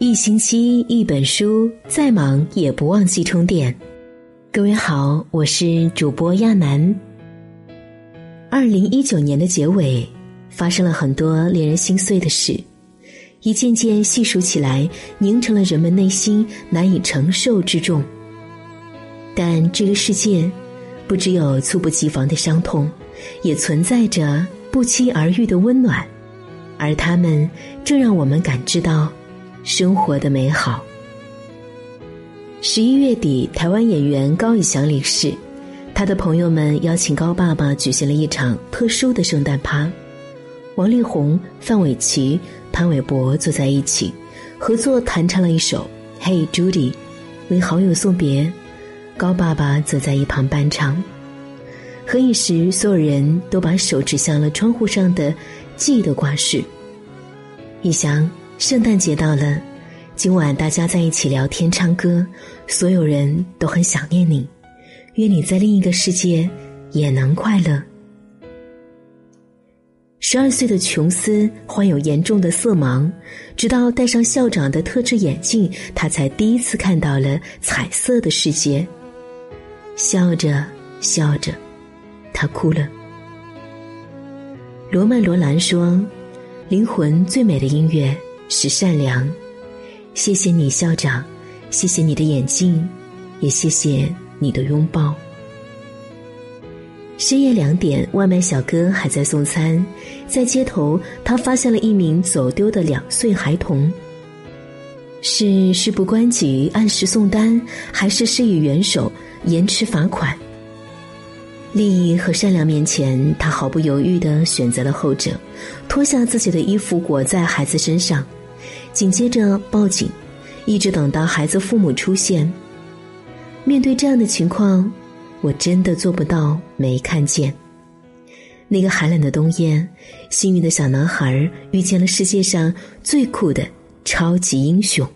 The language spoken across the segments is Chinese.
一星期一本书，再忙也不忘记充电。各位好，我是主播亚楠。二零一九年的结尾，发生了很多令人心碎的事，一件件细数起来，凝成了人们内心难以承受之重。但这个世界，不只有猝不及防的伤痛，也存在着不期而遇的温暖，而他们正让我们感知到。生活的美好。十一月底，台湾演员高以翔离世，他的朋友们邀请高爸爸举行了一场特殊的圣诞趴。王力宏、范玮琪、潘玮柏坐在一起，合作弹唱了一首《Hey Judy》，为好友送别。高爸爸则在一旁伴唱。合影时，所有人都把手指向了窗户上的“记”的挂饰。以翔。圣诞节到了，今晚大家在一起聊天唱歌，所有人都很想念你，愿你在另一个世界也能快乐。十二岁的琼斯患有严重的色盲，直到戴上校长的特制眼镜，他才第一次看到了彩色的世界。笑着笑着，他哭了。罗曼·罗兰说：“灵魂最美的音乐。”是善良，谢谢你，校长，谢谢你的眼镜，也谢谢你的拥抱。深夜两点，外卖小哥还在送餐，在街头，他发现了一名走丢的两岁孩童。是事不关己按时送单，还是施以援手延迟罚款？利益和善良面前，他毫不犹豫的选择了后者，脱下自己的衣服裹在孩子身上。紧接着报警，一直等到孩子父母出现。面对这样的情况，我真的做不到没看见。那个寒冷的冬夜，幸运的小男孩遇见了世界上最酷的超级英雄。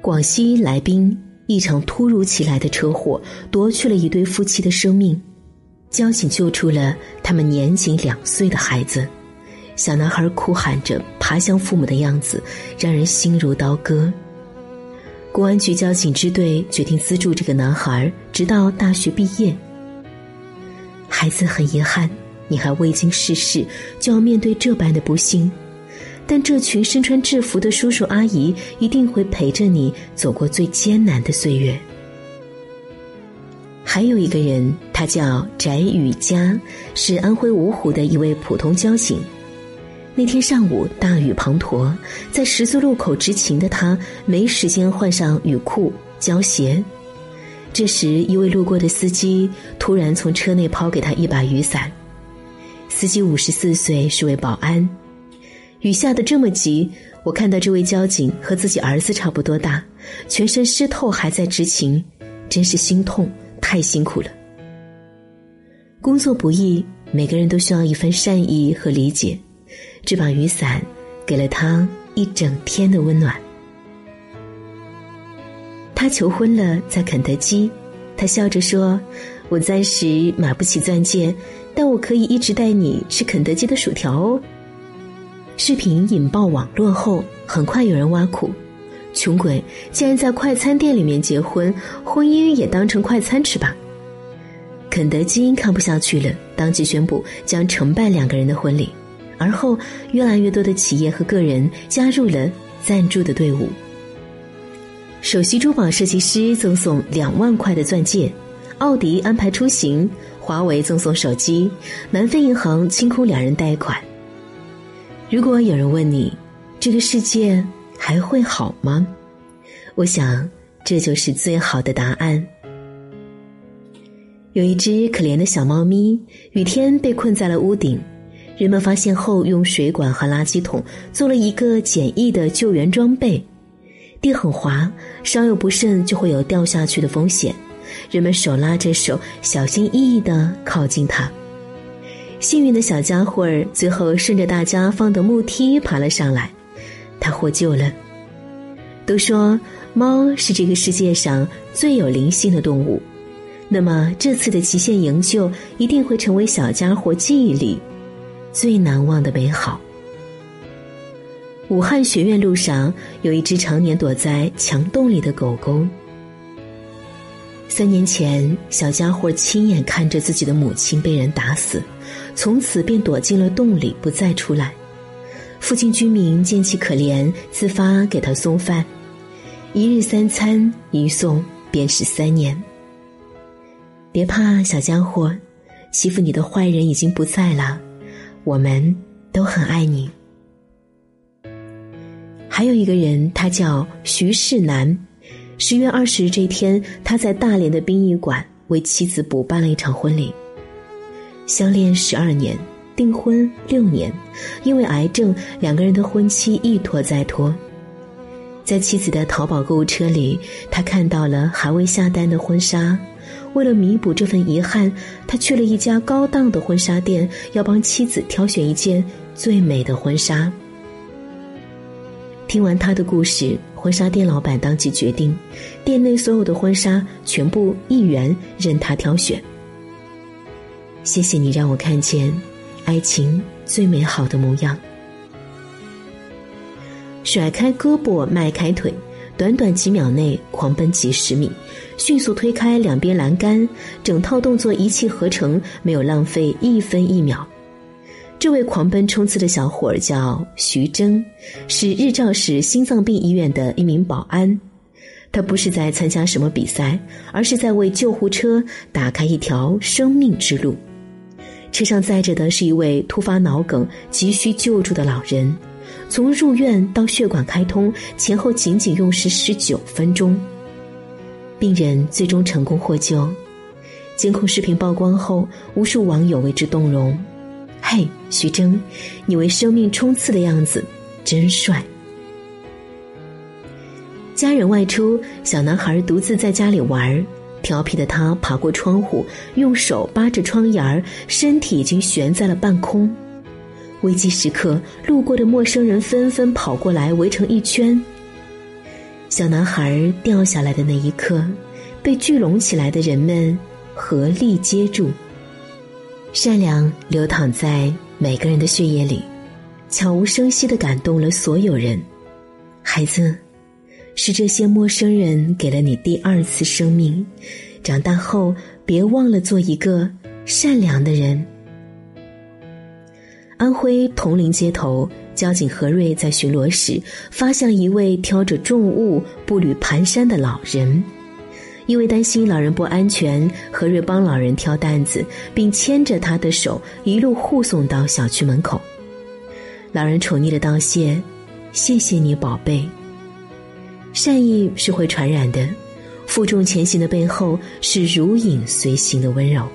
广西来宾，一场突如其来的车祸夺去了一对夫妻的生命，交警救出了他们年仅两岁的孩子。小男孩哭喊着爬向父母的样子，让人心如刀割。公安局交警支队决定资助这个男孩，直到大学毕业。孩子很遗憾，你还未经世事，就要面对这般的不幸。但这群身穿制服的叔叔阿姨一定会陪着你走过最艰难的岁月。还有一个人，他叫翟雨佳，是安徽芜湖的一位普通交警。那天上午大雨滂沱，在十字路口执勤的他没时间换上雨裤、胶鞋。这时，一位路过的司机突然从车内抛给他一把雨伞。司机五十四岁，是位保安。雨下得这么急，我看到这位交警和自己儿子差不多大，全身湿透还在执勤，真是心痛，太辛苦了。工作不易，每个人都需要一份善意和理解。这把雨伞给了他一整天的温暖。他求婚了，在肯德基，他笑着说：“我暂时买不起钻戒，但我可以一直带你吃肯德基的薯条哦。”视频引爆网络后，很快有人挖苦：“穷鬼竟然在快餐店里面结婚，婚姻也当成快餐吃吧。”肯德基看不下去了，当即宣布将承办两个人的婚礼。而后，越来越多的企业和个人加入了赞助的队伍。首席珠宝设计师赠送两万块的钻戒，奥迪安排出行，华为赠送手机，南非银行清空两人贷款。如果有人问你，这个世界还会好吗？我想，这就是最好的答案。有一只可怜的小猫咪，雨天被困在了屋顶。人们发现后，用水管和垃圾桶做了一个简易的救援装备。地很滑，稍有不慎就会有掉下去的风险。人们手拉着手，小心翼翼地靠近它。幸运的小家伙儿最后顺着大家放的木梯爬了上来，他获救了。都说猫是这个世界上最有灵性的动物，那么这次的极限营救一定会成为小家伙记忆里。最难忘的美好。武汉学院路上有一只常年躲在墙洞里的狗狗。三年前，小家伙亲眼看着自己的母亲被人打死，从此便躲进了洞里，不再出来。附近居民见其可怜，自发给他送饭，一日三餐，一送便是三年。别怕，小家伙，欺负你的坏人已经不在了，我们都很爱你。还有一个人，他叫徐世南。十月二十日这天，他在大连的殡仪馆为妻子补办了一场婚礼。相恋十二年，订婚六年，因为癌症，两个人的婚期一拖再拖。在妻子的淘宝购物车里，他看到了还未下单的婚纱。为了弥补这份遗憾，他去了一家高档的婚纱店，要帮妻子挑选一件最美的婚纱。听完他的故事，婚纱店老板当即决定，店内所有的婚纱全部一元任他挑选。谢谢你让我看见爱情最美好的模样。甩开胳膊，迈开腿。短短几秒内狂奔几十米，迅速推开两边栏杆，整套动作一气呵成，没有浪费一分一秒。这位狂奔冲刺的小伙儿叫徐峥，是日照市心脏病医院的一名保安。他不是在参加什么比赛，而是在为救护车打开一条生命之路。车上载着的是一位突发脑梗、急需救助的老人。从入院到血管开通，前后仅仅用时十九分钟。病人最终成功获救。监控视频曝光后，无数网友为之动容。嘿，徐峥，你为生命冲刺的样子真帅！家人外出，小男孩独自在家里玩调皮的他爬过窗户，用手扒着窗沿儿，身体已经悬在了半空。危机时刻，路过的陌生人纷纷跑过来围成一圈。小男孩掉下来的那一刻，被聚拢起来的人们合力接住。善良流淌在每个人的血液里，悄无声息的感动了所有人。孩子，是这些陌生人给了你第二次生命。长大后，别忘了做一个善良的人。安徽铜陵街头，交警何瑞在巡逻时发现了一位挑着重物步履蹒跚的老人。因为担心老人不安全，何瑞帮老人挑担子，并牵着他的手一路护送到小区门口。老人宠溺的道谢：“谢谢你，宝贝。”善意是会传染的，负重前行的背后是如影随形的温柔。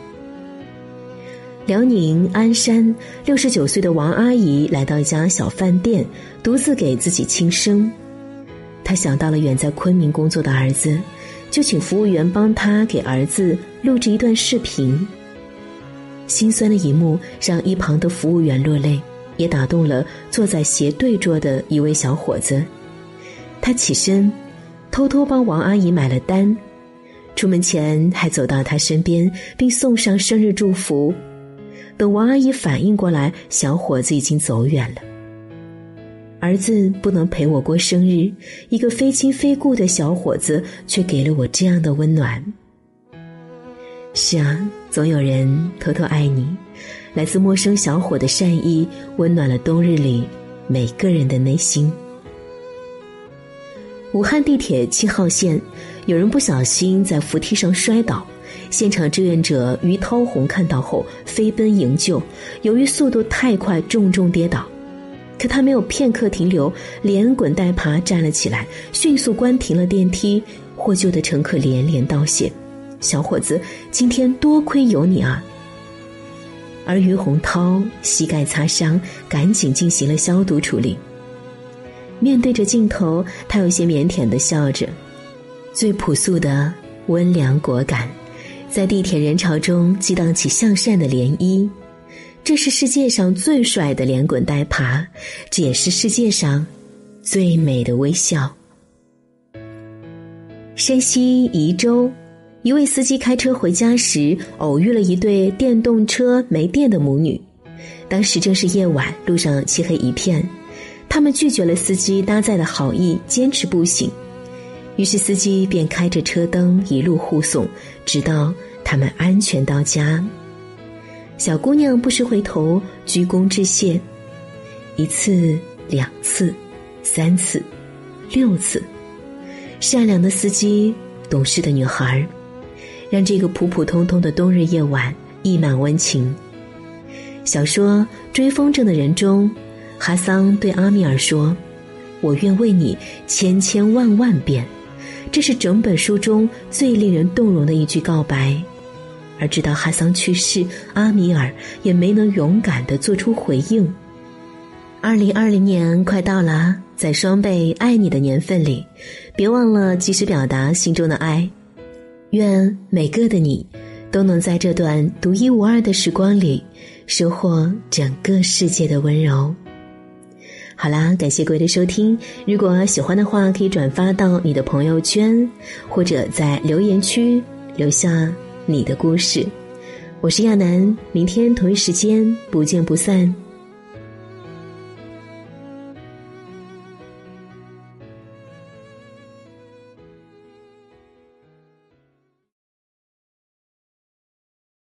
辽宁鞍山，六十九岁的王阿姨来到一家小饭店，独自给自己庆生。她想到了远在昆明工作的儿子，就请服务员帮她给儿子录制一段视频。心酸的一幕让一旁的服务员落泪，也打动了坐在斜对桌的一位小伙子。他起身，偷偷帮王阿姨买了单，出门前还走到她身边，并送上生日祝福。等王阿姨反应过来，小伙子已经走远了。儿子不能陪我过生日，一个非亲非故的小伙子却给了我这样的温暖。是啊，总有人偷偷爱你。来自陌生小伙的善意，温暖了冬日里每个人的内心。武汉地铁七号线，有人不小心在扶梯上摔倒。现场志愿者于涛红看到后飞奔营救，由于速度太快，重重跌倒。可他没有片刻停留，连滚带爬站了起来，迅速关停了电梯。获救的乘客连连道谢：“小伙子，今天多亏有你啊！”而于洪涛膝盖擦伤，赶紧进行了消毒处理。面对着镜头，他有些腼腆的笑着，最朴素的温良果敢。在地铁人潮中激荡起向善的涟漪，这是世界上最帅的连滚带爬，这也是世界上最美的微笑。山西宜州，一位司机开车回家时，偶遇了一对电动车没电的母女。当时正是夜晚，路上漆黑一片，他们拒绝了司机搭载的好意，坚持步行。于是司机便开着车灯一路护送，直到他们安全到家。小姑娘不时回头鞠躬致谢，一次、两次、三次、六次。善良的司机，懂事的女孩，让这个普普通通的冬日夜晚溢满温情。小说《追风筝的人》中，哈桑对阿米尔说：“我愿为你千千万万遍。”这是整本书中最令人动容的一句告白。而直到哈桑去世，阿米尔也没能勇敢的做出回应。二零二零年快到了，在双倍爱你的年份里，别忘了及时表达心中的爱。愿每个的你，都能在这段独一无二的时光里，收获整个世界的温柔。好啦，感谢各位的收听。如果喜欢的话，可以转发到你的朋友圈，或者在留言区留下。你的故事，我是亚楠，明天同一时间不见不散。